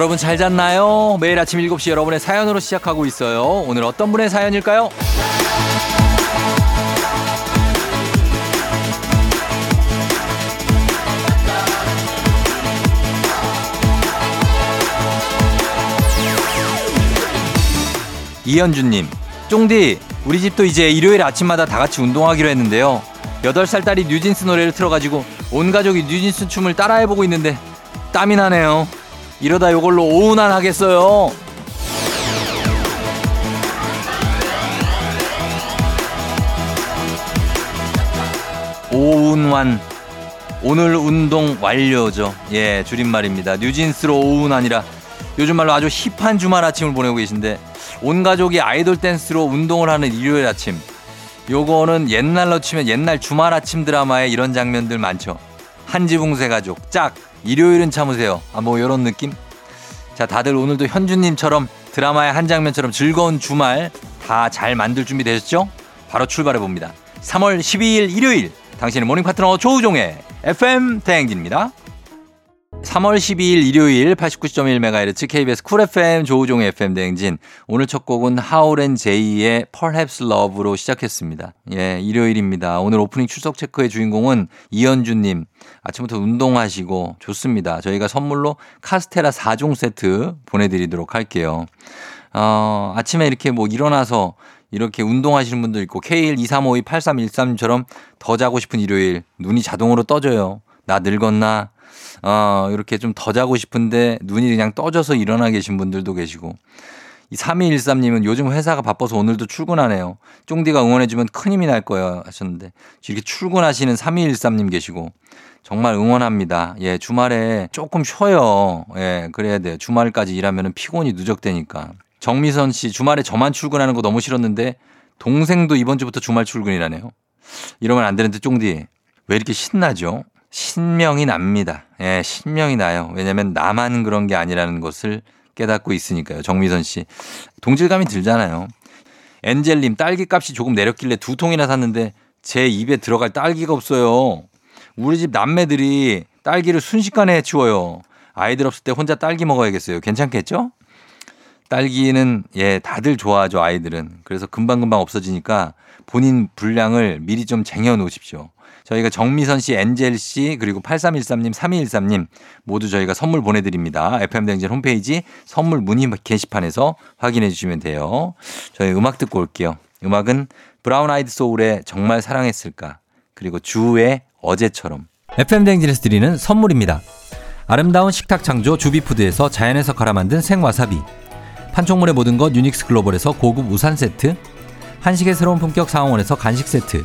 여러분 잘 잤나요? 매일 아침 7시 여러분의 사연으로 시작하고 있어요. 오늘 어떤 분의 사연일까요? 이현주님, 쫑디, 우리 집도 이제 일요일 아침마다 다 같이 운동하기로 했는데요. 8살 딸이 뉴진스 노래를 틀어가지고 온 가족이 뉴진스 춤을 따라해보고 있는데 땀이 나네요. 이러다 요걸로 오운환 하겠어요. 오운환. 오늘 운동 완료죠. 예, 줄임말입니다. 뉴진스로 오운환이라 요즘 말로 아주 힙한 주말 아침을 보내고 계신데 온 가족이 아이돌 댄스로 운동을 하는 일요일 아침. 요거는 옛날로 치면 옛날 주말 아침 드라마에 이런 장면들 많죠. 한지붕세 가족, 짝, 일요일은 참으세요. 아, 뭐, 요런 느낌? 자, 다들 오늘도 현주님처럼 드라마의 한 장면처럼 즐거운 주말 다 잘 만들 준비 되셨죠? 바로 출발해 봅니다. 3월 12일 일요일, 당신의 morning 파트너 조우종의 FM 대행진입니다. 3월 12일 일요일 89.1MHz KBS 쿨 FM 조우종의 FM 대행진. 오늘 첫 곡은 하울앤 제이의 Perhaps Love로 시작했습니다. 예, 일요일입니다. 오늘 오프닝 출석 체크의 주인공은 이현주님. 아침부터 운동하시고 좋습니다. 저희가 선물로 카스테라 4종 세트 보내드리도록 할게요. 어, 아침에 이렇게 뭐 일어나서 이렇게 운동하시는 분도 있고 K123528313처럼 더 자고 싶은 일요일 눈이 자동으로 떠져요. 나 늙었나? 어, 이렇게 좀 더 자고 싶은데 눈이 그냥 떠져서 일어나 계신 분들도 계시고. 이 3213님은 요즘 회사가 바빠서 오늘도 출근하네요. 쫑디가 응원해주면 큰 힘이 날 거예요 하셨는데 이렇게 출근하시는 3213님 계시고 정말 응원합니다. 예, 주말에 조금 쉬어요. 예, 그래야 돼요. 주말까지 일하면 피곤이 누적되니까. 정미선 씨 주말에 저만 출근하는 거 너무 싫었는데 동생도 이번 주부터 주말 출근이라네요. 이러면 안 되는데 쫑디 왜 이렇게 신나죠? 신명이 납니다. 예, 신명이 나요. 왜냐면 나만 그런 게 아니라는 것을 깨닫고 있으니까요. 정미선 씨. 동질감이 들잖아요. 엔젤님, 딸기 값이 조금 내렸길래 두 통이나 샀는데 제 입에 들어갈 딸기가 없어요. 우리 집 남매들이 딸기를 순식간에 해치워요. 아이들 없을 때 혼자 딸기 먹어야겠어요. 괜찮겠죠? 딸기는 예, 다들 좋아하죠, 아이들은. 그래서 금방금방 없어지니까 본인 분량을 미리 좀 쟁여 놓으십시오. 저희가 정미선 씨, 엔젤 씨, 그리고 8313님, 3213님 모두 저희가 선물 보내드립니다. FM대행진 홈페이지 선물 문의 게시판에서 확인해 주시면 돼요. 저희 음악 듣고 올게요. 음악은 브라운 아이드 소울의 정말 사랑했을까 그리고 제이의 어제처럼 FM대행진에서 드리는 선물입니다. 아름다운 식탁 창조 주비푸드에서 자연에서 갈아 만든 생와사비 판촉물의 모든 것 유닉스 글로벌에서 고급 우산 세트 한식의 새로운 품격 상황원에서 간식 세트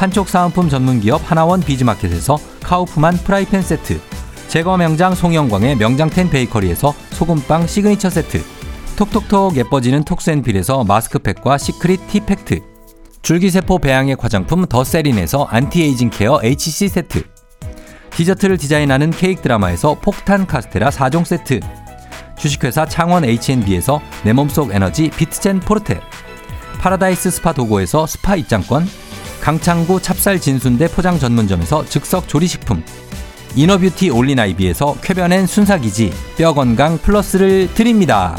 판촉 사은품 전문기업 하나원 비즈마켓에서 카우프만 프라이팬 세트 제과 명장 송영광의 명장텐 베이커리에서 소금빵 시그니처 세트 톡톡톡 예뻐지는 톡스앤필에서 마스크팩과 시크릿 티팩트 줄기세포 배양액 화장품 더세린에서 안티에이징 케어 HC 세트 디저트를 디자인하는 케이크 드라마에서 폭탄 카스테라 4종 세트 주식회사 창원 H&B에서 내 몸속 에너지 비트젠 포르테 파라다이스 스파 도고에서 스파 입장권 강창구 찹쌀 진순대 포장 전문점에서 즉석 조리식품 이너뷰티 올린아이비에서 쾌변엔 순사기지 뼈건강 플러스를 드립니다.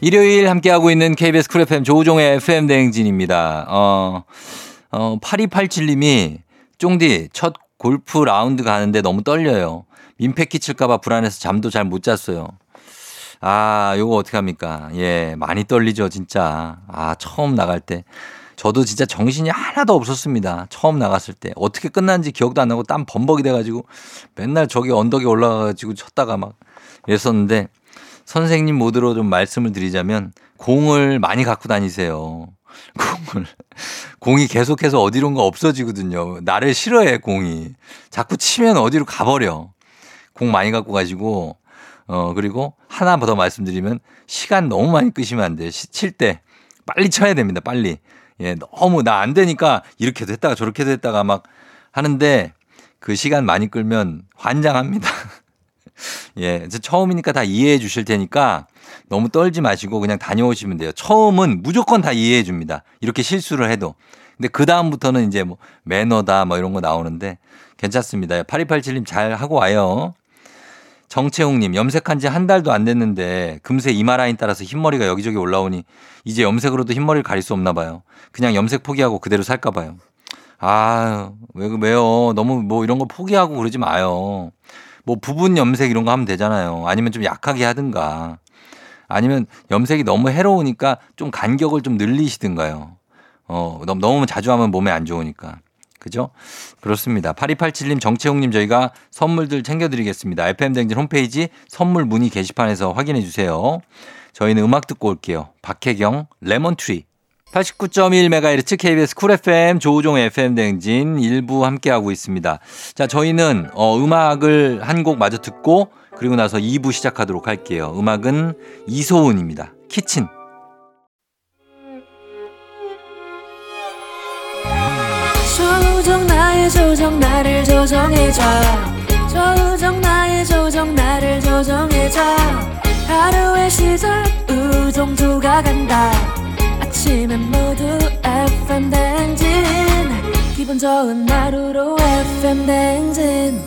일요일 함께하고 있는 KBS 쿨 FM 조우종의 FM 대행진입니다. 어, 어, 8287님이 쫑디 첫 골프 라운드 가는데 너무 떨려요. 민폐 끼칠까봐 불안해서 잠도 잘 못 잤어요. 아, 요거 어떡합니까? 예, 많이 떨리죠, 진짜. 아, 처음 나갈 때. 저도 진짜 정신이 하나도 없었습니다. 처음 나갔을 때. 어떻게 끝났는지 기억도 안 나고 땀 범벅이 돼가지고 맨날 저기 언덕에 올라가가지고 쳤다가 막 이랬었는데 선생님 모드로 좀 말씀을 드리자면 공을 많이 갖고 다니세요. 공을. 공이 계속해서 어디론가 없어지거든요. 나를 싫어해, 공이. 자꾸 치면 어디로 가버려. 공 많이 갖고 가지고, 어, 그리고 하나 더 말씀드리면 시간 너무 많이 끄시면 안 돼요. 칠 때. 빨리 쳐야 됩니다, 빨리. 예, 너무 나 안 되니까 이렇게도 했다가 저렇게도 했다가 막 하는데 그 시간 많이 끌면 환장합니다. 예, 처음이니까 다 이해해 주실 테니까 너무 떨지 마시고 그냥 다녀오시면 돼요. 처음은 무조건 다 이해해 줍니다. 이렇게 실수를 해도. 근데 그다음부터는 이제 뭐 매너다 뭐 이런 거 나오는데 괜찮습니다. 8287님 잘 하고 와요. 정채웅님, 염색한 지 한 달도 안 됐는데 금세 이마 라인 따라서 흰머리가 여기저기 올라오니 이제 염색으로도 흰머리를 가릴 수 없나 봐요. 그냥 염색 포기하고 그대로 살까 봐요. 아, 왜, 왜요? 너무 뭐 이런 거 포기하고 그러지 마요. 뭐 부분 염색 이런 거 하면 되잖아요. 아니면 좀 약하게 하든가. 아니면 염색이 너무 해로우니까 좀 간격을 좀 늘리시든가요. 어, 너무, 너무 자주 하면 몸에 안 좋으니까. 그죠? 그렇습니다. 8287님, 정채웅님 저희가 선물들 챙겨드리겠습니다. FM대행진 홈페이지 선물 문의 게시판에서 확인해 주세요. 저희는 음악 듣고 올게요. 박혜경, Lemon Tree. 89.1MHz KBS 쿨 FM 조우종 FM 대행진 일부 함께하고 있습니다. 자, 저희는 어, 음악을 한 곡 마저 듣고 그리고 나서 2부 시작하도록 할게요. 음악은 이소은입니다. Kitchen. 나의 조정 나를 조정해줘. 조정 나의 조정 나를 조정해줘. 하루의 시절 우정조가 간다. 아침엔 모두 FM 댕진. 기분 좋은 하루로 FM 댕진.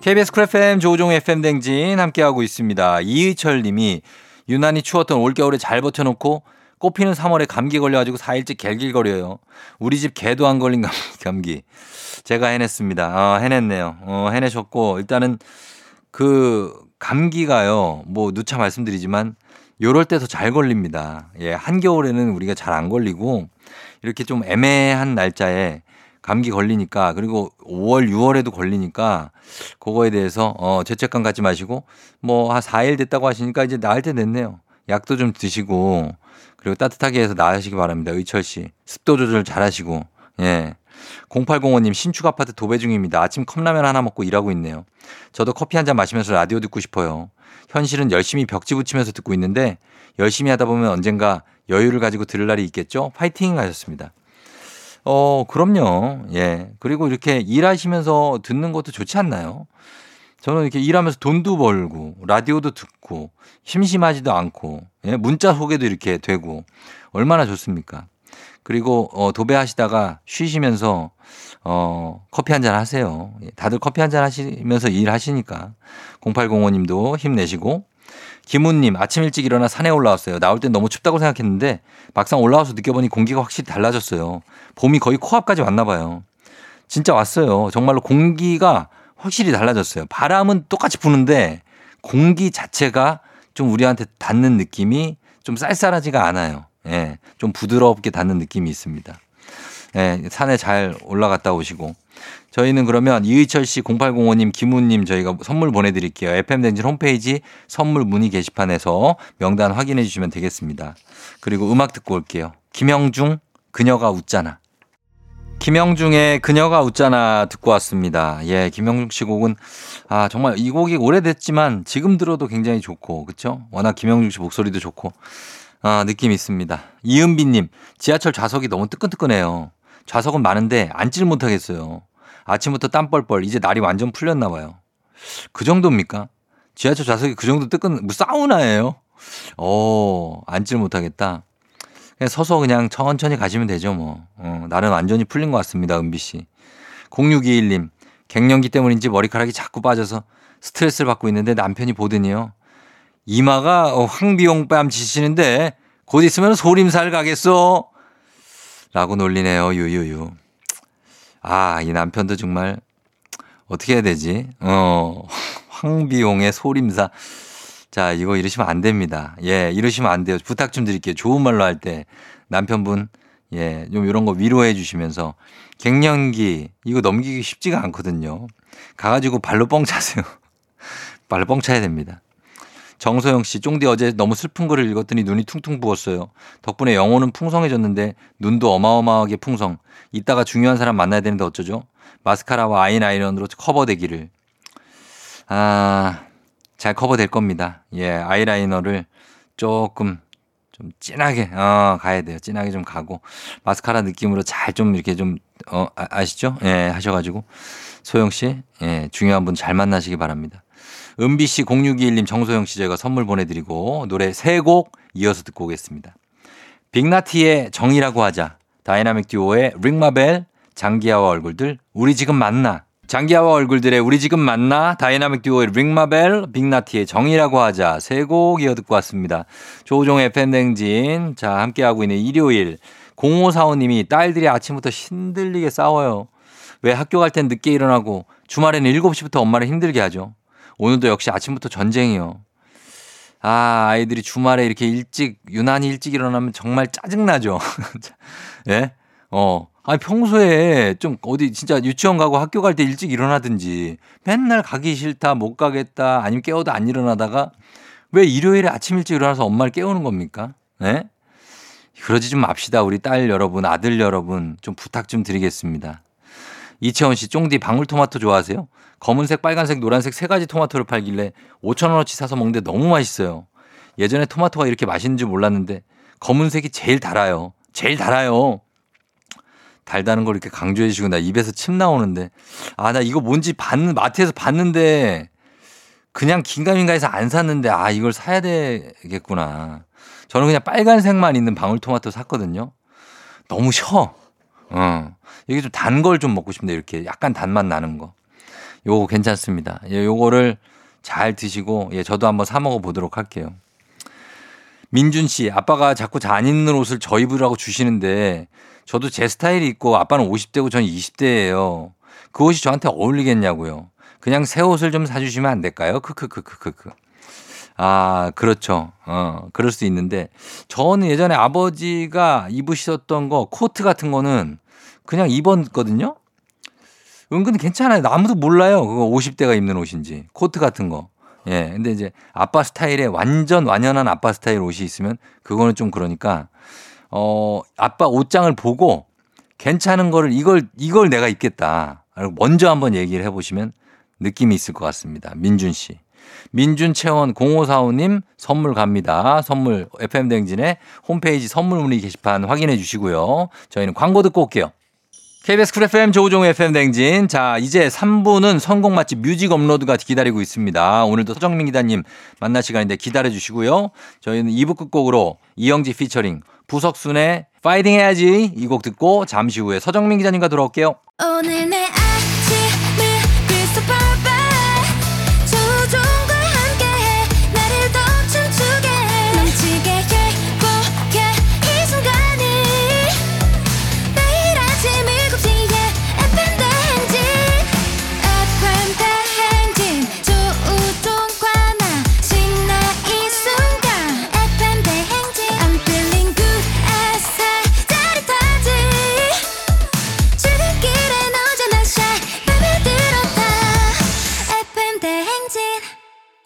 KBS 쿨 FM 조우종 FM 댕진 함께하고 있습니다. 이의철 님이 유난히 추웠던 올겨울에 잘 버텨놓고 꽃피는 3월에 감기 걸려가지고 4일째 갤길거려요. 우리 집 개도 안 걸린 감기. 제가 해냈습니다. 아, 해냈네요. 어, 해내셨고, 일단은 그 감기가요, 뭐 누차 말씀드리지만, 요럴 때 더 잘 걸립니다. 예, 한겨울에는 우리가 잘 안 걸리고, 이렇게 좀 애매한 날짜에 감기 걸리니까, 그리고 5월, 6월에도 걸리니까, 그거에 대해서, 어, 죄책감 갖지 마시고, 뭐, 한 4일 됐다고 하시니까 이제 나을 때 됐네요. 약도 좀 드시고, 그리고 따뜻하게 해서 나으시기 바랍니다. 의철 씨. 습도 조절 잘 하시고. 예. 0805님 신축 아파트 도배 중입니다. 아침 컵라면 하나 먹고 일하고 있네요. 저도 커피 한 잔 마시면서 라디오 듣고 싶어요. 현실은 열심히 벽지 붙이면서 듣고 있는데 열심히 하다 보면 언젠가 여유를 가지고 들을 날이 있겠죠? 파이팅 하셨습니다. 어, 그럼요. 예. 그리고 이렇게 일하시면서 듣는 것도 좋지 않나요? 저는 이렇게 일하면서 돈도 벌고 라디오도 듣고 심심하지도 않고 예? 문자 소개도 이렇게 되고 얼마나 좋습니까? 그리고 어, 도배하시다가 쉬시면서 어, 커피 한 잔 하세요. 예, 다들 커피 한 잔 하시면서 일하시니까 0805님도 힘내시고 김훈님 아침 일찍 일어나 산에 올라왔어요. 나올 땐 너무 춥다고 생각했는데 막상 올라와서 느껴보니 공기가 확실히 달라졌어요. 봄이 거의 코앞까지 왔나 봐요. 진짜 왔어요. 정말로 공기가 확실히 달라졌어요. 바람은 똑같이 부는데 공기 자체가 좀 우리한테 닿는 느낌이 좀 쌀쌀하지가 않아요. 예, 좀 부드럽게 닿는 느낌이 있습니다. 예, 산에 잘 올라갔다 오시고. 저희는 그러면 이의철 씨, 0805님, 김우님 저희가 선물 보내드릴게요. FM댕진 홈페이지 선물 문의 게시판에서 명단 확인해 주시면 되겠습니다. 그리고 음악 듣고 올게요. 김영중, 그녀가 웃잖아. 김영중의 그녀가 웃잖아 듣고 왔습니다. 예, 김영중 씨 곡은 아 정말 이 곡이 오래됐지만 지금 들어도 굉장히 좋고 그렇죠? 워낙 김영중 씨 목소리도 좋고 아 느낌 있습니다. 이은비님 지하철 좌석이 너무 뜨끈뜨끈해요. 좌석은 많은데 앉질 못하겠어요. 아침부터 땀 뻘뻘 이제 날이 완전 풀렸나 봐요. 그 정도입니까? 지하철 좌석이 그 정도 뜨끈 뭐 사우나예요? 어 앉질 못하겠다. 그냥 서서 그냥 천천히 가시면 되죠, 뭐. 어, 나는 완전히 풀린 것 같습니다, 은비 씨. 0621님, 갱년기 때문인지 머리카락이 자꾸 빠져서 스트레스를 받고 있는데 남편이 보더니요. 이마가 어, 황비용 뺨 지시는데 곧 있으면 소림살 가겠어. 라고 놀리네요, 유유유. 아, 이 남편도 정말 어떻게 해야 되지? 어, 황비용의 소림사. 자, 이거 이러시면 안 됩니다. 예, 이러시면 안 돼요. 부탁 좀 드릴게요. 좋은 말로 할 때 남편분, 예, 좀 이런 거 위로해 주시면서 갱년기, 이거 넘기기 쉽지가 않거든요. 가가지고 발로 뻥 차세요. 발로 뻥 차야 됩니다. 정소영 씨, 쫑디 어제 너무 슬픈 글을 읽었더니 눈이 퉁퉁 부었어요. 덕분에 영혼은 풍성해졌는데 눈도 어마어마하게 풍성. 이따가 중요한 사람 만나야 되는데 어쩌죠? 마스카라와 아이라이너로 커버되기를. 아, 잘 커버될 겁니다. 예, 아이라이너를 조금 좀 진하게, 어, 가야 돼요. 진하게 좀 가고. 마스카라 느낌으로 잘 좀 이렇게 좀, 어, 아, 아시죠? 예, 하셔가지고. 소영 씨, 예, 중요한 분 잘 만나시기 바랍니다. 은비 씨 0621님 정소영 씨 제가 선물 보내드리고 노래 세 곡 이어서 듣고 오겠습니다. 빅나티의 정이라고 하자. 다이나믹 듀오의 Ring My Bell, 장기하와 얼굴들, 우리 지금 만나. 장기하와 얼굴들의 우리 지금 만나, 다이나믹 듀오의 Ring My Bell, 빅나티의 정이라고 하자. 세 곡 이어 듣고 왔습니다. 조우종의 FM대행진. 자, 함께하고 있는 일요일. 0545님이 딸들이 아침부터 힘들리게 싸워요. 왜 학교 갈 땐 늦게 일어나고 주말에는 7시부터 엄마를 힘들게 하죠. 오늘도 역시 아침부터 전쟁이요. 아, 아이들이 주말에 이렇게 일찍, 유난히 일찍 일어나면 정말 짜증나죠. 예? 어. 아니, 평소에 좀 어디 진짜 유치원 가고 학교 갈 때 일찍 일어나든지 맨날 가기 싫다, 못 가겠다, 아니면 깨워도 안 일어나다가 왜 일요일에 아침 일찍 일어나서 엄마를 깨우는 겁니까? 예? 그러지 좀 맙시다. 우리 딸 여러분, 아들 여러분. 좀 부탁 좀 드리겠습니다. 이채원 씨, 쫑디 방울토마토 좋아하세요? 검은색, 빨간색, 노란색 세 가지 토마토를 팔길래 5천원어치 사서 먹는데 너무 맛있어요. 예전에 토마토가 이렇게 맛있는 줄 몰랐는데 검은색이 제일 달아요. 제일 달아요. 달다는 걸 이렇게 강조해 주시고 나 입에서 침 나오는데 아, 나 이거 뭔지 봤, 마트에서 봤는데 그냥 긴가민가해서 안 샀는데 아, 이걸 사야 되겠구나. 저는 그냥 빨간색만 있는 방울토마토 샀거든요. 너무 셔. 어. 이게 좀 단 걸 좀 먹고 싶은데 이렇게 약간 단맛 나는 거. 요거 괜찮습니다. 예, 요거를 잘 드시고 예, 저도 한번 사 먹어 보도록 할게요. 민준 씨, 아빠가 자꾸 잘 입는 옷을 저 입으라고 주시는데 저도 제 스타일이 있고 아빠는 50대고 저는 20대예요. 그 옷이 저한테 어울리겠냐고요. 그냥 새 옷을 좀 사주시면 안 될까요? 크크크크크크. 아, 그렇죠. 어, 그럴 수 있는데 저는 예전에 아버지가 입으셨던 거 코트 같은 거는 그냥 입었거든요. 은근 괜찮아요. 아무도 몰라요. 그거 50대가 입는 옷인지. 코트 같은 거. 예. 근데 이제 아빠 스타일에 완전 완연한 아빠 스타일 옷이 있으면 그거는 좀 그러니까 어, 아빠 옷장을 보고 괜찮은 거를 이걸 이걸 내가 입겠다. 먼저 한번 얘기를 해 보시면 느낌이 있을 것 같습니다. 민준 씨. 민준 채원 0545님 선물 갑니다. 선물 FM 댕진의 홈페이지 선물 문의 게시판 확인해 주시고요. 저희는 광고 듣고 올게요. KBS 쿨 FM 조우종 FM 대행진. 자, 이제 3부는 선곡 맛집 뮤직 업로드가 기다리고 있습니다. 오늘도 서정민 기자님 만날 시간인데 기다려 주시고요. 저희는 2부 끝곡으로 이영지 피처링 부석순의 파이팅 해야지 이 곡 듣고 잠시 후에 서정민 기자님과 돌아올게요. 오늘 내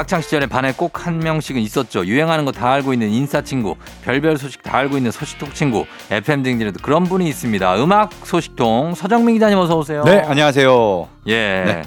학창 시절에 반에 꼭 한 명씩은 있었죠. 유행하는 거 다 알고 있는 인싸 친구, 별별 소식 다 알고 있는 소식통 친구, FM 대행진에도 그런 분이 있습니다. 음악 소식통 서정민 기자님 어서 오세요. 네, 안녕하세요. 예. 네.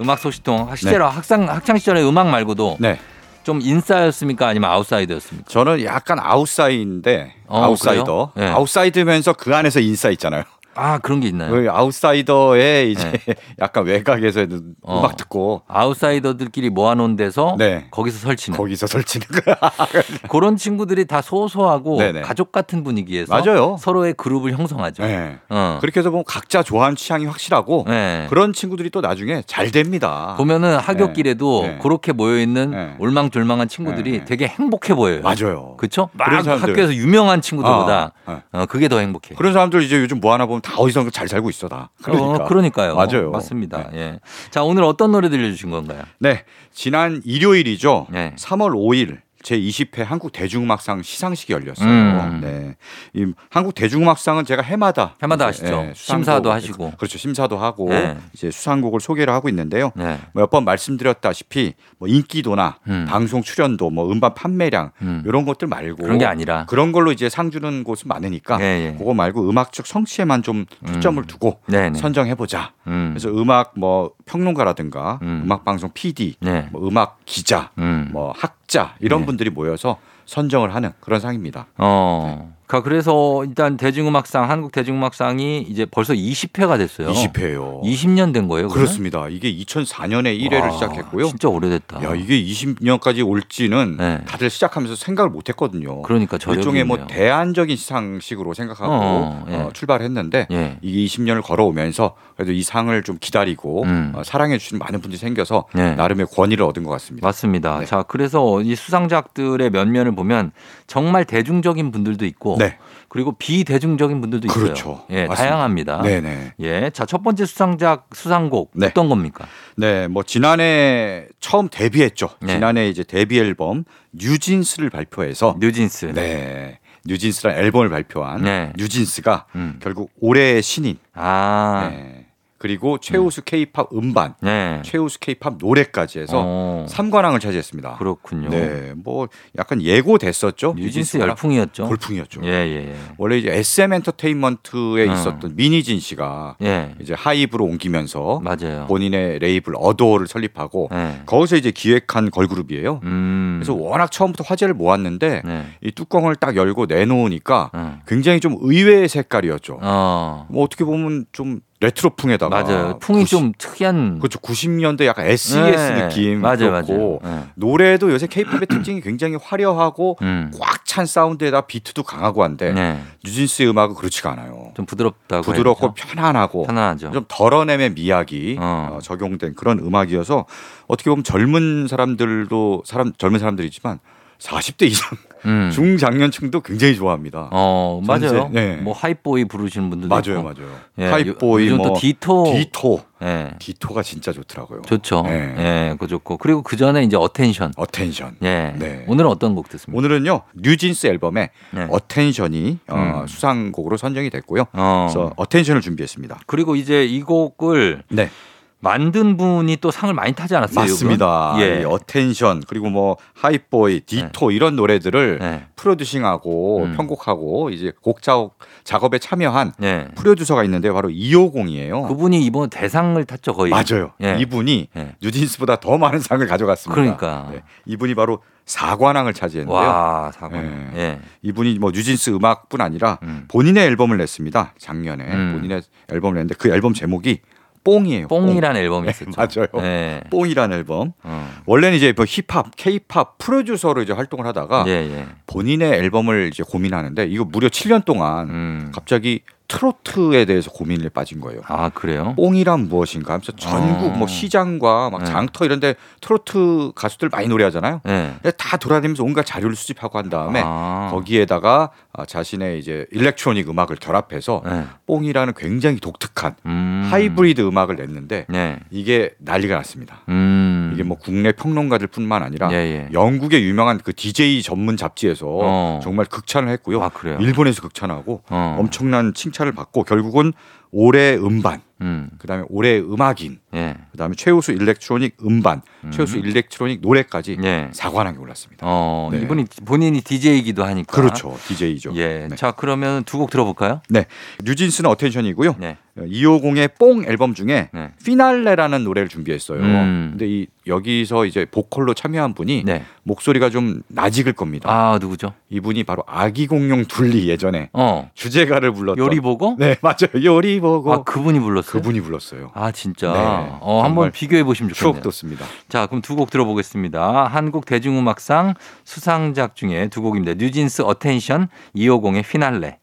음악 소식통 실제로 학상 학창 시절에 음악 말고도 네. 좀 인싸였습니까 아니면 아웃사이더였습니까? 저는 약간 아웃사이드인데 어, 아웃사이더. 네. 아웃사이드면서 그 안에서 인싸 있잖아요. 아 그런 게 있나요? 그 아웃사이더의 이제 약간 외곽에서 네. 어. 음악 듣고 아웃사이더들끼리 모아놓은 데서 네. 거기서 설치는 거기서 설치는. 그런 친구들이 다 소소하고 네네. 가족 같은 분위기에서 맞아요. 서로의 그룹을 형성하죠. 네. 어. 그렇게 해서 보면 각자 좋아하는 취향이 확실하고 네. 그런 친구들이 또 나중에 잘 됩니다. 보면은 학교길에도 네. 그렇게 모여 있는 네. 올망졸망한 친구들이 네. 되게 행복해 보여요. 맞아요. 그렇죠? 막. 학교에서 유명한 친구들보다 아, 네. 어, 그게 더 행복해. 그런 사람들 이제 요즘 뭐 하나 보면 다 어디서 잘 살고 있어 다. 그러니까. 어, 그러니까요. 맞아요. 맞습니다. 예. 자, 오늘 어떤 노래 들려주신 건가요? 네. 지난 일요일이죠. 네. 3월 5일 제 20회 한국 대중음악상 시상식이 열렸어요. 음. 네. 이 한국 대중음악상은 제가 해마다 해마다 하시죠. 예, 심사도 하시고. 그렇죠. 심사도 하고 네. 이제 수상곡을 소개를 하고 있는데요. 네. 몇번 말씀드렸다시피 뭐 인기도나 음. 방송 출연도 뭐 음반 판매량 음. 이런 것들 말고 그런 게 아니라. 그런 걸로 이제 상 주는 곳은 많으니까 예, 예. 그거 말고 음악적 성취에만 좀 초점을 음. 두고 네네. 선정해 보자. 음. 그래서 음악 뭐 평론가라든가 음. 음. 악 방송 PD, 네. 뭐 음악 기자, 음. 뭐학 자 이런 네. 분들이 모여서 선정을 하는 그런 상입니다. 어. 그 그래서 일단 대중음악상 한국 대중음악상이 이제 벌써 20회가 됐어요. 20회요. 20년 된 거예요. 그러면? 그렇습니다. 이게 2004년에 1회를 와, 시작했고요. 진짜 오래됐다. 야, 이게 20년까지 올지는 네. 다들 시작하면서 생각을 못 했거든요. 그러니까 일종의 뭐. 대안적인 시상식으로 생각하고 어, 어, 예. 출발했는데 예. 이게 20년을 걸어오면서 그래도 이 상을 좀 기다리고 음. 어, 사랑해 주시는 많은 분들이 생겨서 네. 나름의 권위를 얻은 것 같습니다. 맞습니다. 네. 자, 그래서 이 수상작들의 면면을 보면 정말 대중적인 분들도 있고 네. 그리고 비대중적인 분들도 있어요. 그렇죠. 예, 맞습니다. 다양합니다. 네네. 예. 자, 첫 번째 수상작 수상곡 네. 어떤 겁니까? 네, 뭐 지난해 처음 데뷔했죠. 네. 지난해 이제 데뷔 앨범 뉴진스를 발표해서 뉴진스. 네. 뉴진스라는 앨범을 발표한 네. 뉴진스가 음. 결국 올해의 신인 아. 네. 그리고 최우수 케이팝 음반, 네. 최우수 케이팝 노래까지 해서 어, 삼관왕을 차지했습니다. 그렇군요. 네, 뭐 약간 예고됐었죠. 뉴진스 열풍이었죠. 돌풍이었죠. 예, 예, 예. 원래 이제 SM 엔터테인먼트에 음. 있었던 민희진 씨가 예. 이제 하이브로 옮기면서 맞아요. 본인의 레이블 어도어를 설립하고 예. 거기서 이제 기획한 걸그룹이에요. 음. 그래서 워낙 처음부터 화제를 모았는데 네. 이 뚜껑을 딱 열고 내놓으니까 어. 굉장히 좀 의외의 색깔이었죠. 어. 뭐 어떻게 보면 좀 레트로풍에다가 맞아요. 풍이 90 좀 특이한 그렇죠. 90년대 약간 SES 네. 느낌 맞아요, 맞아요. 예. 노래도 요새 케이팝의 특징이 굉장히 화려하고 음. 꽉찬 사운드에다 비트도 강하고 한데 네. 뉴진스의 음악은 그렇지가 않아요. 좀 부드럽다고 부드럽고 해야죠. 편안하고 편안하죠. 좀 덜어냄의 미학이 어. 어, 적용된 그런 음악이어서 어떻게 보면 젊은 사람들도 사람 젊은 사람들이지만 40대 이상 음. 중장년층도 굉장히 좋아합니다. 어, 맞아요. 네. 뭐 Hype Boy 부르시는 분들도 맞아요, 있고. 맞아요. 예, Hype Boy 뭐 또 Ditto. Ditto, 예. Ditto가 진짜 좋더라고요. 좋죠. 네. 예, 그거 좋고. 그리고 그 전에 이제 Attention. Attention. 예. 네. 오늘은 어떤 곡 듣습니까? 오늘은요 뉴진스 앨범에 네. Attention이 어, 음. 수상곡으로 선정이 됐고요. 어. 그래서 Attention을 준비했습니다. 그리고 이제 이 곡을 네, 만든 분이 또 상을 많이 타지 않았어요? 맞습니다. 예. 이 Attention 그리고 뭐 Hype Boy, Ditto 이런 노래들을 네. 프로듀싱하고 음. 편곡하고 이제 곡 작업 작업에 참여한 예. 프로듀서가 있는데 바로 이오공이에요. 그분이 이번 대상을 탔죠, 거의. 맞아요. 예. 이분이 예. 뉴진스보다 더 많은 상을 가져갔습니다. 그러니까. 네. 이분이 바로 사관왕을 차지했는데요. 와, 사관. 예. 예. 이분이 뭐 뉴진스 음악뿐 아니라 음. 본인의 앨범을 냈습니다. 작년에 음. 본인의 앨범을 냈는데 그 앨범 제목이 뽕이에요. 뽕이라는 앨범이 네, 있었죠. 맞아요. 예. 뽕. 뽕이라는 앨범. 어. 원래는 이제 뭐 힙합, 케이팝 프로듀서로 이제 활동을 하다가 예, 예. 본인의 앨범을 이제 고민하는데 이거 무려 7년 동안 음. 갑자기 트로트에 대해서 고민에 빠진 거예요. 아, 그래요? 뽕이란 무엇인가 하면서 전국 어. 뭐 시장과 막 네. 장터 이런데 트로트 가수들 많이 노래하잖아요. 예. 근데 다 돌아다니면서 온갖 자료를 수집하고 한 다음에 아. 거기에다가 아, 자신의 이제 일렉트로닉 음악을 결합해서 예. 뽕이라는 굉장히 독특한 음. 하이브리드 음악을 냈는데 네. 이게 난리가 났습니다. 음. 이게 뭐 국내 평론가들뿐만 아니라 예, 예. 영국의 유명한 그 DJ 전문 잡지에서 어. 정말 극찬을 했고요. 아, 그래요? 일본에서 극찬하고 어. 엄청난 칭찬 을 받고 결국은 올해 음반 음. 그다음에 올해 음악인, 예. 그다음에 최우수 일렉트로닉 음반, 최우수 일렉트로닉 노래까지 예. 사관왕에 올랐습니다. 어, 네. 이분이 본인이 DJ이기도 하니까. 그렇죠, DJ죠. 예. 네. 자, 그러면 두 곡 들어볼까요? 네, 뉴진스는 어텐션이고요. 네. 250의 뽕 앨범 중에 네. 피날레라는 노래를 준비했어요. 음. 근데 이 여기서 이제 보컬로 참여한 분이 네. 목소리가 좀 낯익을 겁니다. 아, 누구죠? 이분이 바로 아기 공룡 둘리 예전에 어. 주제가를 불렀던 요리 보고? 네 맞아요 요리 보고 아, 그분이 불렀어요. 그분이 불렀어요. 아, 진짜. 네, 어, 한번 비교해 보시면 좋겠네요. 추억 돋습니다. 자, 그럼 두 곡 들어보겠습니다. 한국 대중음악상 수상작 중에 두 곡입니다. 뉴진스 Attention 250의 피날레.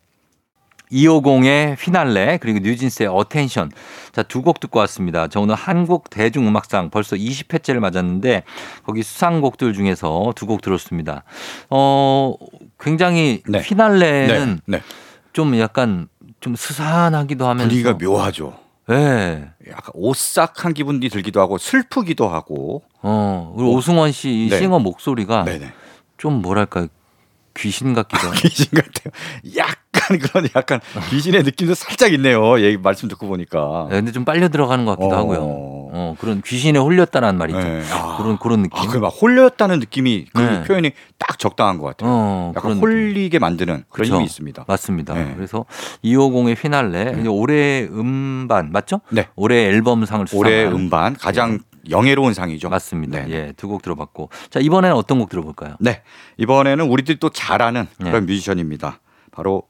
250의 피날레 그리고 뉴진스의 Attention 자, 두 곡 듣고 왔습니다. 저 오늘 한국 대중음악상 벌써 20회째를 맞았는데 거기 수상곡들 중에서 두 곡 들었습니다. 어 굉장히 네. 피날레는 네, 네. 좀 약간 좀 스산하기도 하면서 분위기가 묘하죠. 네. 약간 오싹한 기분이 들기도 하고 슬프기도 하고. 어 그리고 오승원 씨이 네. 싱어 목소리가 네네. 좀 뭐랄까 귀신 같기도 하고. 귀신 같아요. 약간 그런 약간 귀신의 느낌도 살짝 있네요. 얘기 말씀 듣고 보니까. 네, 근데 좀 빨려 들어가는 것 같기도 어. 하고요. 어, 그런 귀신에 홀렸다는 말이죠. 네. 아. 그런 그런 느낌. 아, 그막 홀렸다는 느낌이 그 네. 표현이 딱 적당한 것 같아요. 어, 약간 그런 느낌. 홀리게 만드는 그런 그쵸. 힘이 있습니다. 맞습니다. 네. 그래서 250의 피날레 이제 올해 음반 맞죠? 네. 올해 앨범상을 수상한 올해 음반 가장 영예로운 상이죠. 맞습니다. 네. 예, 두 곡 들어봤고. 자, 이번에는 어떤 곡 들어볼까요? 네. 이번에는 우리들이 또잘 아는 네. 그런 뮤지션입니다. 바로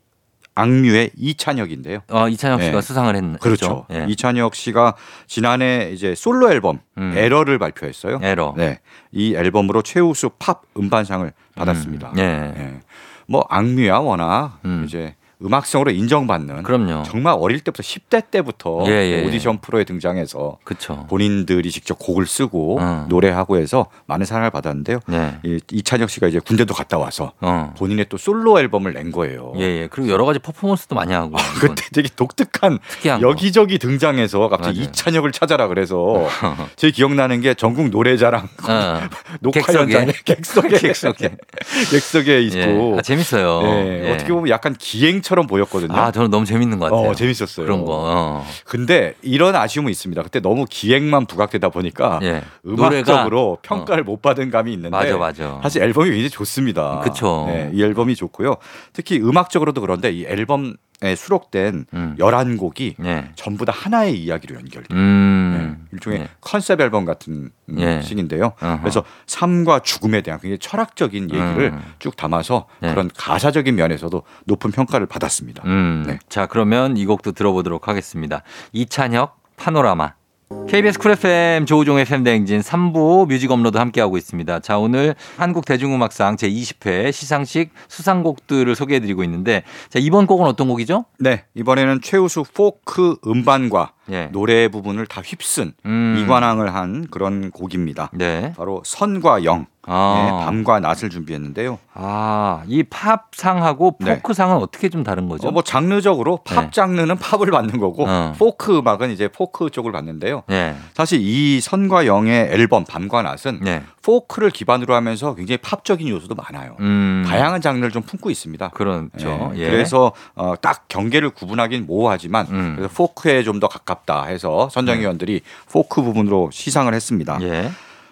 악뮤의 이찬혁인데요. 어, 이찬혁 씨가 네. 수상을 했, 그렇죠. 했죠. 예. 이찬혁 씨가 지난해 이제 솔로 앨범 음. 에러를 발표했어요. 에러. 네. 이 앨범으로 최우수 팝 음반상을 받았습니다. 음. 예. 예. 뭐 악뮤야 워낙 음. 이제 음악성으로 인정받는 그럼요. 정말 어릴 때부터 10대 때부터 예, 예, 예. 오디션 프로에 등장해서 그렇죠. 본인들이 직접 곡을 쓰고 어. 노래하고 해서 많은 사랑을 받았는데요. 네. 이 이찬혁 씨가 이제 군대도 갔다 와서 어. 본인의 또 솔로 앨범을 낸 거예요. 예, 예. 그리고 여러 가지 퍼포먼스도 많이 하고. 그때 되게 독특한 특이한 거. 여기저기 등장해서 갑자기 맞아요. 이찬혁을 찾아라 그래서 제 기억나는 게 전국 노래자랑 어. 녹화 객석에. 현장에 객석에 객석에. 객석에 있고 예. 아, 재밌어요. 예, 예. 어떻게 보면 약간 기행 처럼 보였거든요. 아, 저는 너무 재밌는 것 같아요. 어, 재밌었어요. 그런 거. 어. 근데 이런 아쉬움은 있습니다. 그때 너무 기획만 부각되다 보니까 예. 음악적으로 노래가- 평가를 못 받은 감이 있는데 맞아, 맞아. 사실 앨범이 굉장히 좋습니다. 그쵸. 네, 이 앨범이 좋고요. 특히 음악적으로도 그런데 이 앨범에 수록된 음. 11곡이 예. 전부 다 하나의 이야기로 연결돼요. 음. 네, 일종의 예. 컨셉 앨범 같은 음, 예. 식인데요. 어허. 그래서 삶과 죽음에 대한 굉장히 철학적인 얘기를 음. 쭉 담아서 네. 그런 가사적인 면에서도 높은 평가를 받았습니다. 음. 네. 자, 그러면 이 곡도 들어보도록 하겠습니다. 이찬혁 파노라마. KBS Cool FM 조우종의 FM대행진 3부 뮤직 업로드 함께하고 있습니다. 자, 오늘 한국 대중음악상 제20회 시상식 수상곡들을 소개해드리고 있는데, 자, 이번 곡은 어떤 곡이죠? 네, 이번에는 최우수 포크 음반과 예. 노래 부분을 다 휩쓴 음. 이관왕을 한 그런 곡입니다. 네. 바로 선과 영, 아. 네, 밤과 낮을 준비했는데요. 아, 이 팝상하고 네. 포크상은 어떻게 좀 다른 거죠? 어, 뭐 장르적으로 팝 네. 장르는 팝을 받는 거고 어. 포크 음악은 이제 포크 쪽을 받는데요. 네. 사실 이 선과 영의 앨범 밤과 낮은 네. 포크를 기반으로 하면서 굉장히 팝적인 요소도 많아요. 음. 다양한 장르를 좀 품고 있습니다. 그렇죠. 예, 예. 그래서 어, 딱 경계를 구분하긴 모호하지만 음. 그래서 포크에 좀 더 가깝 다 해서 선정 위원들이 포크 부분으로 시상을 했습니다. 예.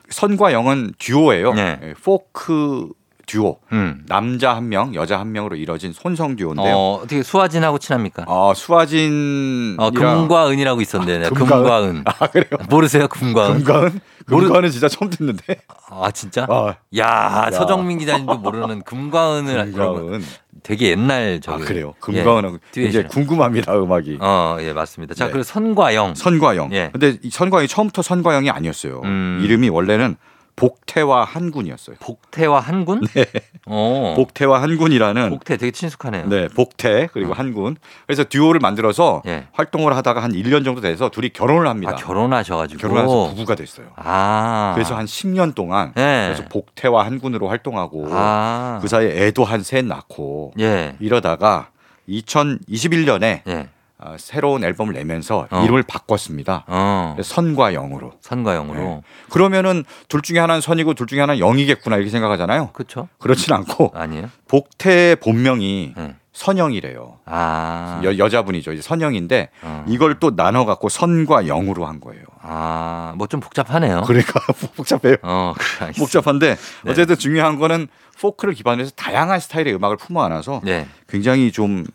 선과 영은 듀오예요. 네. 예, 포크 듀오. 음. 남자 한 명, 여자 한 명으로 이뤄진 혼성 듀오인데요. 어, 어떻게 수와진하고 친합니까? 어, 수와진 어, 금과 은이라고 있었는데, 네, 금과 금과 은. 아 그래요? 모르세요, 금과 은? 금과 은? 모르- 금과은 진짜 처음 듣는데. 아, 진짜? 아, 야, 서정민 기자님도 모르는 금과 은을 그러면 금과 은. 되게 옛날 아 저기. 그래요. 금과은은 뒤에 이제 있어요. 궁금합니다 음악이. 어, 예, 맞습니다. 자, 네. 그리고 선과영. 선과영. 예. 근데 이 선과영이 처음부터 선과영이 아니었어요. 음. 이름이 원래는 복태와 한군이었어요. 복태와 한군? 네. 어. 복태와 한군이라는 복태 되게 친숙하네요. 네, 복태 그리고 한군. 그래서 듀오를 만들어서 예. 활동을 하다가 한 1년 정도 돼서 둘이 결혼을 합니다. 아, 결혼하셔 가지고. 결혼해서 부부가 됐어요. 아. 그래서 한 10년 동안 예. 그래서 복태와 한군으로 활동하고 아. 그 사이에 애도 한 셋 낳고 예. 이러다가 2021년에 예. 어, 새로운 앨범을 내면서 어. 이름을 바꿨습니다. 어. 선과 영으로. 선과 영으로. 네. 그러면은 둘 중에 하나는 선이고 둘 중에 하나는 영이겠구나 이렇게 생각하잖아요. 그렇죠? 그렇진 않고 아니에요? 복태의 본명이 예. 선영이래요. 아. 여, 여자분이죠. 이제 선영인데 어. 이걸 또 나눠 갖고 선과 영으로 한 거예요. 아, 뭐 좀 복잡하네요. 그러니까 복잡해요. 어. 복잡한데 네. 어쨌든 중요한 거는 포크를 기반으로 해서 다양한 스타일의 음악을 품어 안아서 네. 굉장히 좀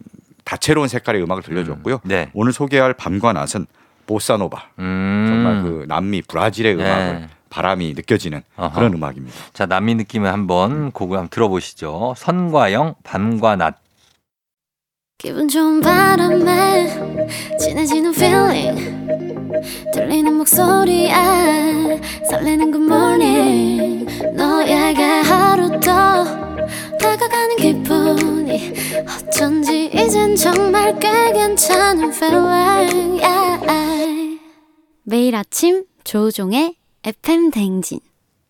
다채로운 색깔의 음악을 들려줬고요. 네. 오늘 소개할 밤과 낮은 보사노바 음. 정말 그 남미 브라질의 네. 음악을 바람이 느껴지는 어허. 그런 음악입니다. 자, 남미 느낌을 한번 곡을 한번 들어보시죠. 선과 영, 밤과 낮. 기분 좋은 바람에 진해지는 feeling 들리는 목소리에 설레는 good morning 너에게 하루 더 다가가는 기분이 어쩐지 이젠 정말 꽤 괜찮은 feeling yeah. 매일 아침 조우종의 FM 대행진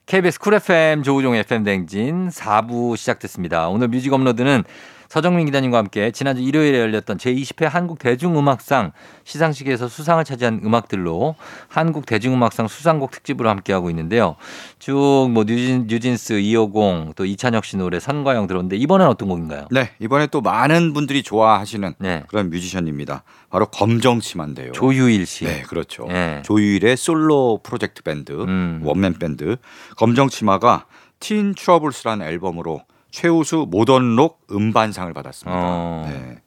KBS Cool FM 조우종 FM 대행진 4부 시작됐습니다. 오늘 뮤직 업로드는 서정민 기자님과 함께 지난주 일요일에 열렸던 제20회 한국 대중음악상 시상식에서 수상을 차지한 음악들로 한국 대중음악상 수상곡 특집으로 함께하고 있는데요. 쭉 뭐 뉴진, 뉴진스 250 또 이찬혁 씨 노래 선과영 들었는데 이번엔 어떤 곡인가요? 네 이번에 또 많은 분들이 좋아하시는 네. 그런 뮤지션입니다. 바로 검정치마인데요. 조휴일 씨. 네 그렇죠. 네. 조휴일의 솔로 프로젝트 밴드 음. 원맨 밴드 검정 치마가 Teen Troubles라는 앨범으로 최우수 모던록 음반상을 받았습니다. 어. 네.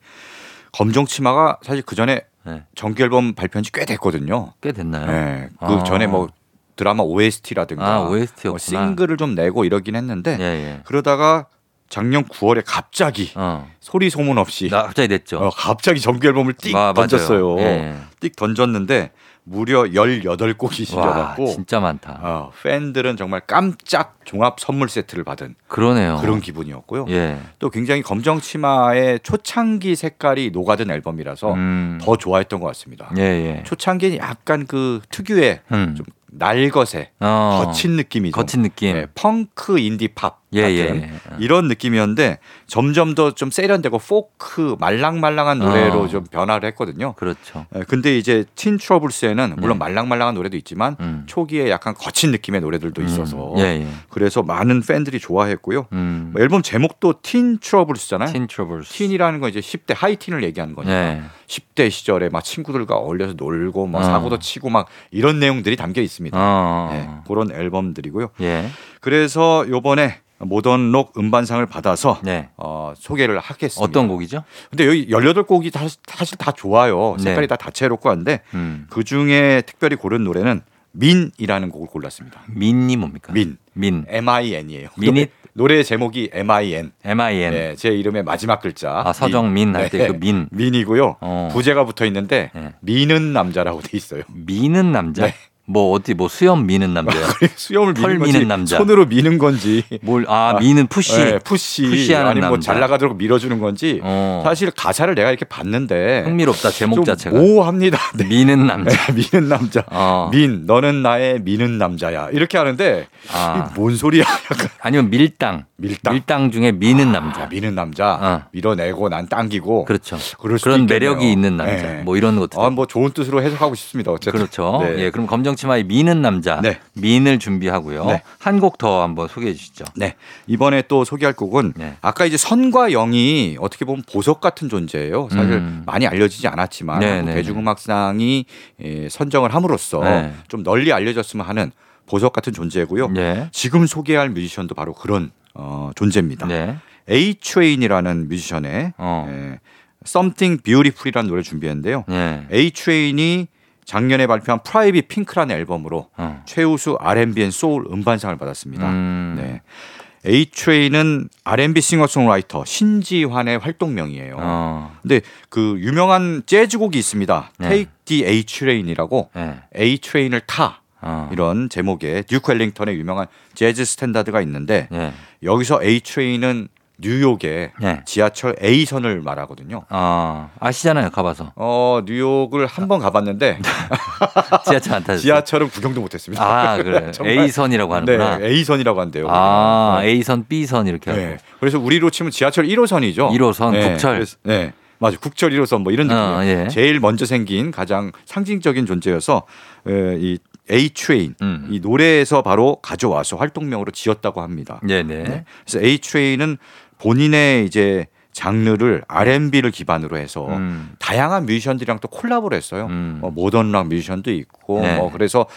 검정 치마가 사실 그 전에 네. 정규 앨범 발표한 지 꽤 됐거든요. 꽤 됐나요? 네. 그 아. 전에 뭐 드라마 OST라든가 아. 뭐 싱글을 좀 내고 이러긴 했는데 예, 예. 그러다가 작년 9월에 갑자기 어. 소리 소문 없이 나 갑자기 됐죠. 어, 갑자기 정규 앨범을 띡 아. 던졌어요. 예. 띡 던졌는데 무려 18곡이 와, 실려갖고 진짜 많다. 어, 팬들은 정말 깜짝 종합 선물 세트를 받은 그러네요. 그런 기분이었고요. 예. 또 굉장히 검정 치마의 초창기 색깔이 녹아든 앨범이라서 음. 더 좋아했던 것 같습니다. 예, 예. 초창기는 약간 그 특유의 음. 좀 날것의 어. 거친 느낌이죠. 거친 느낌. 네, 펑크 인디 팝 예, 같은 예. 이런 느낌이었는데 점점 더 좀 세련되고 포크 말랑말랑한 노래로 어. 좀 변화를 했거든요. 그렇죠. 예, 근데 이제 Teen Troubles에는 물론 네. 말랑말랑한 노래도 있지만 음. 초기에 약간 거친 느낌의 노래들도 있어서 음. 예, 예. 그래서 많은 팬들이 좋아했고요. 음. 뭐 앨범 제목도 Teen Troubles잖아요. Teen Troubles. Teen이라는 건 이제 10대 하이틴을 얘기하는 거니까 예. 10대 시절에 막 친구들과 어울려서 놀고 막 어. 사고도 치고 막 이런 내용들이 담겨 있습니다. 어. 네, 그런 앨범들이고요. 예. 그래서 요번에 모던 록 음반상을 받아서 네. 어, 소개를 하겠습니다. 어떤 곡이죠? 근데 여기 18곡이 다, 사실 다 좋아요. 색깔이 네. 다 다채롭고 한데 음. 그 중에 특별히 고른 노래는 민이라는 곡을 골랐습니다. 민이 뭡니까? 민. 민. M-I-N이에요. 민잇? 노래 제목이 M-I-N. M-I-N. 네, 제 이름의 마지막 글자. 아, 서정민 할 때그 민. 민이고요. 어. 부제가 붙어 있는데 네. 미는 남자라고 돼 있어요. 미는 남자? 네. 뭐 어디 뭐 수염 미는 남자야? 수염을 털 미는 미는 남자. 손으로 미는 건지 뭘, 아, 미는 push. 네, push push하는 아니면 뭐 남자. 잘 나가도록 밀어주는 건지 어. 사실 가사를 내가 이렇게 봤는데 흥미롭다, 제목 좀 자체가. 모호합니다. 네. 미는 남자. 미는 남자. 어. 민, 너는 나의 미는 남자야. 이렇게 하는데 아. 뭔 소리야? 약간 아니면 밀당. 밀당. 중에 미는 남자. 아, 미는 남자. 어. 밀어내고 난 당기고. 그렇죠. 그런. 매력이 있는 남자. 네. 뭐 이런 것들. 아, 뭐 좋은 뜻으로 해석하고 싶습니다. 어쨌든. 그렇죠. 네. 예, 그럼 검정 치마의 미는 남자. 네. 민을 준비하고요. 네. 한곡 더 한번 소개해 주시죠. 네. 이번에 또 소개할 곡은 네. 아까 이제 선과영이 어떻게 보면 보석 같은 존재예요. 사실 음. 많이 알려지지 않았지만 네, 네, 대중음악상이 예, 선정을 함으로써 네. 좀 널리 알려졌으면 하는 보석 같은 존재고요. 네. 지금 소개할 뮤지션도 바로 그런 어, 존재입니다. 네. A Train이라는 뮤지션의 어. 예, Something Beautiful이라는 노래 를 준비했는데요. 네. A Train이 작년에 발표한 Private Pink라는 앨범으로 어. 최우수 R&B and soul 음반상을 받았습니다. 음. 네. Train은 R&B 싱어송라이터 신지환의 활동명이에요. 어. 근데 그 유명한 재즈곡이 있습니다. 네. Take the A Train이라고 네. Train을 타 어. 이런 제목의 듀크 엘링턴의 유명한 재즈 스탠다드가 있는데 네. 여기서 A Train은 뉴욕의 네. 지하철 A선을 말하거든요. 어. 아시잖아요. 가봐서. 어 뉴욕을 한번 가봤는데 지하철 안 타셨어요? 지하철은 구경도 못했습니다. 아, 그래. A선이라고 하는구나. 네, A선이라고 한대요. 아, 네. A선, B선 이렇게. 네. 그래서 우리로 치면 지하철 1호선이죠. 1호선, 국철. 그래서, 네. 맞아. 국철 1호선 뭐 이런 느낌이에요. 어, 예. 제일 먼저 생긴 가장 상징적인 존재여서 에, 이 A Train 음. 이 노래에서 바로 가져와서 활동명으로 지었다고 합니다. 네네. 네. 그래서 A Train은 본인의 이제 장르를 R&B를 기반으로 해서 음. 다양한 뮤지션들이랑 또 콜라보를 했어요. 음. 뭐 모던 락 뮤지션도 있고 네. 뭐 그래서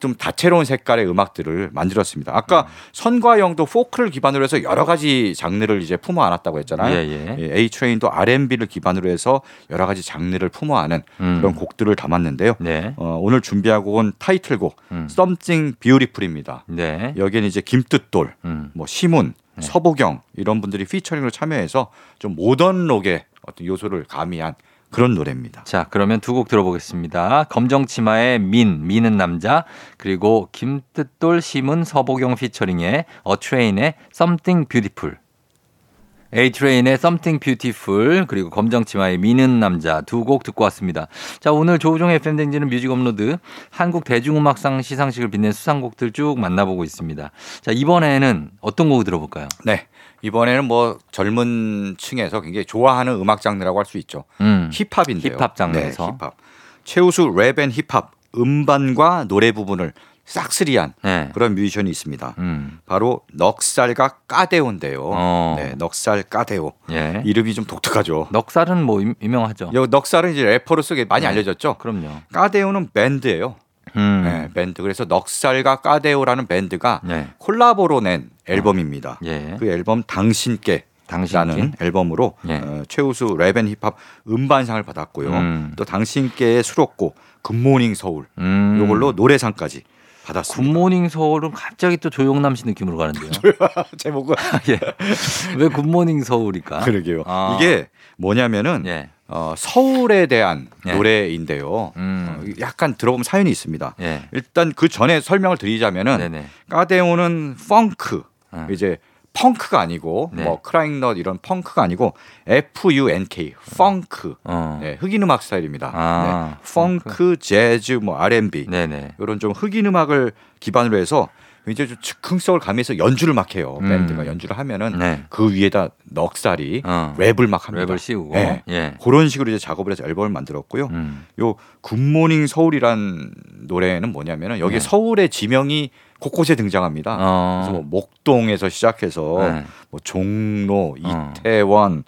좀 다채로운 색깔의 음악들을 만들었습니다. 아까 음. 선과영도 포크를 기반으로 해서 여러 가지 장르를 이제 품어 안았다고 했잖아요. 예, 예. A Train도 R&B를 기반으로 해서 여러 가지 장르를 품어 안은 음. 그런 곡들을 담았는데요. 네. 어, 오늘 준비하고 온 타이틀곡 음. Something Beautiful입니다. 네. 여기는 이제 김뜻돌, 음. 뭐 시문, 서보경 이런 분들이 피처링으로 참여해서 좀 모던 록의 어떤 요소를 가미한 그런 노래입니다. 자, 그러면 두 곡 들어보겠습니다. 검정치마의 민, 미는 남자, 그리고 김뜻돌, 심은, 서보경 피처링의 어 트레인의 Something Beautiful. A Train의 Something Beautiful 그리고 검정치마의 미는 남자 두 곡 듣고 왔습니다. 자 오늘 조우종의 FM 대행진 뮤직 업로드 한국 대중음악상 시상식을 빛낸 수상곡들 쭉 만나보고 있습니다. 자 이번에는 어떤 곡 들어볼까요? 네. 이번에는 뭐 젊은 층에서 굉장히 좋아하는 음악 장르라고 할 수 있죠. 음. 힙합인데요. 힙합 장르에서. 네, 힙합. 최우수 랩 and 힙합 음반과 노래 부분을 싹쓸이한 네. 그런 뮤지션이 있습니다. 음. 바로 넉살과 까데호인데요. 어. 네, 넉살 까데호. 예. 이름이 좀 독특하죠. 넉살은 뭐 유- 유명하죠. 여 넉살은 이제 래퍼로서 많이 네. 알려졌죠. 그럼요. 까데호는 밴드예요. 음. 네, 밴드. 그래서 넉살과 까데호라는 밴드가 네. 콜라보로 낸 앨범입니다. 예. 그 앨범 당신께 당신께. 라는 앨범으로 예. 어, 최우수 랩 and 힙합 음반상을 받았고요. 음. 또 당신께의 수록곡 Good morning 서울 음. 요걸로 노래상까지 받았습니다. Good morning 서울은 갑자기 또 조영남 씨 느낌으로 가는데요. 제목은 예. 왜 Good morning 서울일까? 그러게요. 아. 이게 뭐냐면은 예. 어, 서울에 대한 예. 노래인데요. 음. 어, 약간 들어보면 사연이 있습니다. 예. 일단 그 전에 설명을 드리자면은 네네. 까데호는 펑크 어. 이제 펑크가 아니고 네. 뭐 크라잉넛 이런 펑크가 아니고 F U N K 펑크 어. 네, 흑인 음악 스타일입니다. 아, 네, 펑크, 재즈, 뭐 R&B 네네. 이런 좀 흑인 음악을 기반으로 해서 굉장히 좀 즉흥성을 가미해서 연주를 막 해요. 음. 밴드가 연주를 하면은 네. 그 위에다 넉살이 어. 랩을 막 합니다. 랩을 씌우고. 네. 예. 그런 식으로 이제 작업을 해서 앨범을 만들었고요. 음. 요 Good morning 서울이란 노래는 뭐냐면은 여기 네. 서울의 지명이 곳곳에 등장합니다. 어. 그래서 뭐 목동에서 시작해서 네. 뭐 종로, 어. 이태원,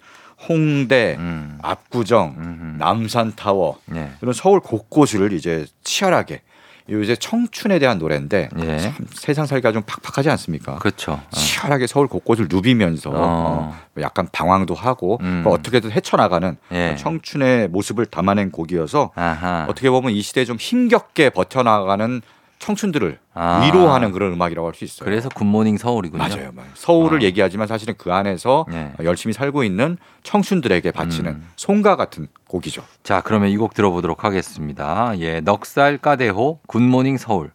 홍대, 음. 압구정, 음. 남산타워 예. 이런 서울 곳곳을 이제 치열하게 요새 청춘에 대한 노래인데 예. 참 세상 살기가 좀 팍팍하지 않습니까? 그렇죠. 어. 치열하게 서울 곳곳을 누비면서 어. 어, 약간 방황도 하고 음. 어떻게든 헤쳐나가는 예. 청춘의 모습을 담아낸 곡이어서 아하. 어떻게 보면 이 시대에 좀 힘겹게 버텨나가는 청춘들을 아. 위로하는 그런 음악이라고 할 수 있어요. 그래서 Good morning 서울이군요. 맞아요, 맞아요. 서울을 아. 얘기하지만 사실은 그 안에서 예. 열심히 살고 있는 청춘들에게 바치는 음. 송가 같은 곡이죠. 자, 그러면 이 곡 들어보도록 하겠습니다. 예, 넉살 까데호 Good morning 서울.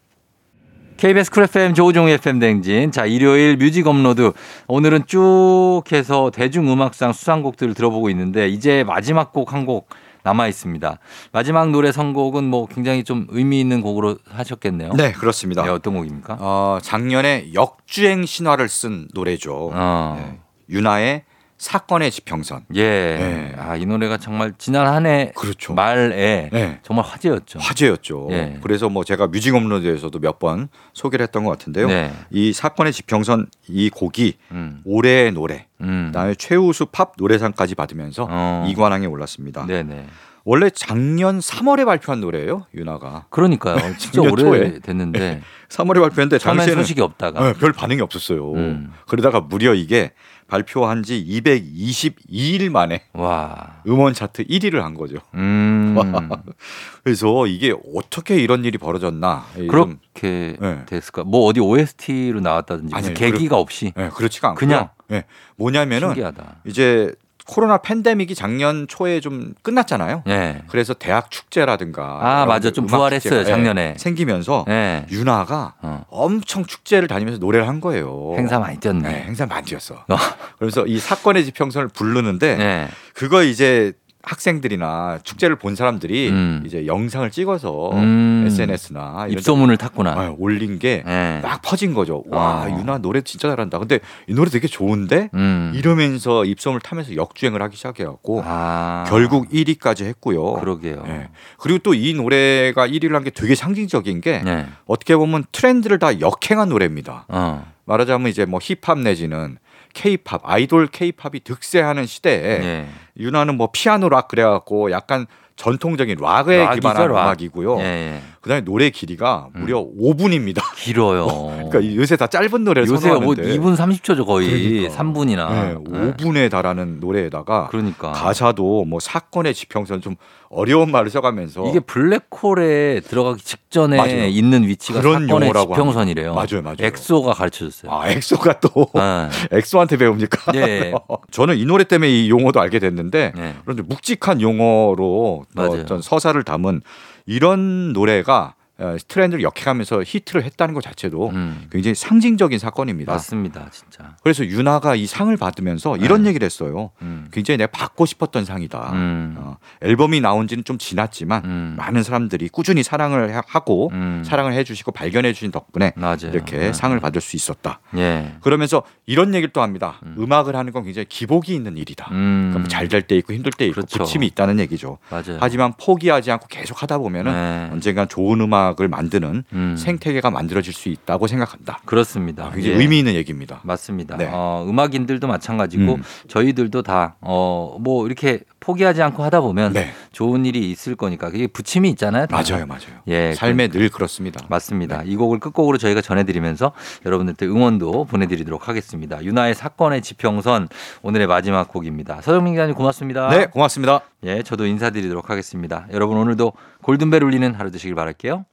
KBS 쿨 FM 조우종의 FM 대행진. 자, 일요일 뮤직 업로드. 오늘은 쭉 해서 대중음악상 수상곡들을 들어보고 있는데 이제 마지막 곡 한곡 남아 있습니다. 마지막 노래 선곡은 뭐 굉장히 좀 의미 있는 곡으로 하셨겠네요. 네, 그렇습니다. 네, 어떤 곡입니까? 어, 작년에 역주행 신화를 쓴 노래죠. 어. 네. 윤하의 사건의 지평선. 예. 네. 아, 이 노래가 정말 지난 한해 그렇죠. 말에 네. 정말 화제였죠. 화제였죠. 예. 그래서 뭐 제가 뮤직 업로드에서도 몇 번 소개를 했던 것 같은데요. 네. 이 사건의 지평선 이 곡이 음. 올해의 노래, 음. 그다음에 최우수 팝 노래상까지 받으면서 어. 이관왕에 올랐습니다. 네네. 원래 작년 3월에 발표한 노래예요, 윤하가. 그러니까요. 진짜 오래. 됐는데 3월에 발표했는데 당시에는 소식이 없다가 네, 별 반응이 없었어요. 음. 그러다가 무려 이게 발표한 지 222일 만에 와. 음원 차트 1위를 한 거죠. 음. 그래서 이게 어떻게 이런 일이 벌어졌나. 그렇게 네. 됐을까? 뭐 어디 OST로 나왔다든지 아니요, 계기가 없이 네, 그렇지가 않고요. 그냥. 네, 뭐냐면은 신기하다. 이제 코로나 팬데믹이 작년 초에 좀 끝났잖아요. 예. 그래서 대학 축제라든가 아, 맞아. 그좀 부활했어요, 작년에. 예, 생기면서 예. 윤하가 어. 엄청 축제를 다니면서 노래를 한 거예요. 행사 많이 뛰었네. 네, 행사 많이 뛰었어. 어. 그래서 이 사건의 지평선을 부르는데 예. 그거 이제 학생들이나 축제를 본 사람들이 음. 이제 영상을 찍어서 음. SNS나 입소문을 데 탔구나. 아, 올린 게막 예. 퍼진 거죠. 와 어. 윤아 노래 진짜 잘한다. 근데 이 노래 되게 좋은데 음. 이러면서 입소문을 타면서 역주행을 하기 시작해갖고 아. 결국 1위까지 했고요. 그러게요. 예. 그리고 또 이 노래가 1위를 한 게 되게 상징적인 게 네. 어떻게 보면 트렌드를 다 역행한 노래입니다. 어. 말하자면 이제 뭐 힙합 내지는 케이팝 아이돌 케이팝이 득세하는 시대에 예. 유나는 뭐 피아노 락 그래갖고 약간 전통적인 락에 락이죠, 기반한 락. 음악이고요. 예, 예. 그다음에 노래 길이가 무려 5분입니다. 길어요. 그러니까 요새 다 짧은 노래를 요새 뭐 선호하는데 2분 30초죠 거의 그러니까. 3분이나. 네, 5분에 달하는 노래에다가 그러니까 가사도 뭐 사건의 지평선 좀 어려운 말을 써가면서 이게 블랙홀에 들어가기 직전에 맞아요. 있는 위치가 그런 사건의 지평선이래요. 맞아요, 맞아요. 엑소가 가르쳐줬어요. 아 엑소가 또 네. 엑소한테 배웁니까? 예. 저는 이 노래 때문에 이 용어도 알게 됐는데 네. 그런데 묵직한 용어로. 어떤 서사를 담은 이런 노래가 어, 트렌드를 역행하면서 히트를 했다는 것 자체도 음, 굉장히 상징적인 사건입니다. 맞습니다, 진짜. 그래서 유나가 이 상을 받으면서 이런 얘기를 했어요. 음, 굉장히 내가 받고 싶었던 상이다. 음, 어, 앨범이 나온 지는 좀 지났지만 음, 많은 사람들이 꾸준히 사랑을 하- 하고 음. 사랑을 해주시고 발견해 주신 덕분에 맞아요. 이렇게 네. 상을 받을 수 있었다. 예. 그러면서 이런 얘기를 또 합니다. 음. 음. 악을 하는 건 굉장히 기복이 있는 일이다. 음, 잘될 때 있고 힘들 때 있고 그렇죠. 부침이 있다는 얘기죠. 맞아요. 하지만 포기하지 않고 계속 하다 보면은 네. 언젠간 좋은 음악 을 만드는 음, 생태계가 만들어질 수 있다고 생각합니다. 그렇습니다. 아, 굉장히 예. 의미 있는 얘기입니다. 맞습니다. 네. 어, 음악인들도 마찬가지고 음. 저희들도 다 어, 뭐 이렇게 포기하지 않고 하다 보면 네, 좋은 일이 있을 거니까 그게 부침이 있잖아요. 다. 맞아요, 맞아요. 예, 삶에 늘 그렇습니다. 맞습니다. 네. 이 곡을 끝곡으로 저희가 전해드리면서 여러분들께 응원도 보내드리도록 하겠습니다. 유나의 사건의 지평선 오늘의 마지막 곡입니다. 서정민 기자님 고맙습니다. 네, 고맙습니다. 예, 저도 인사드리도록 하겠습니다. 여러분 오늘도 골든벨 울리는 하루 되시길 바랄게요.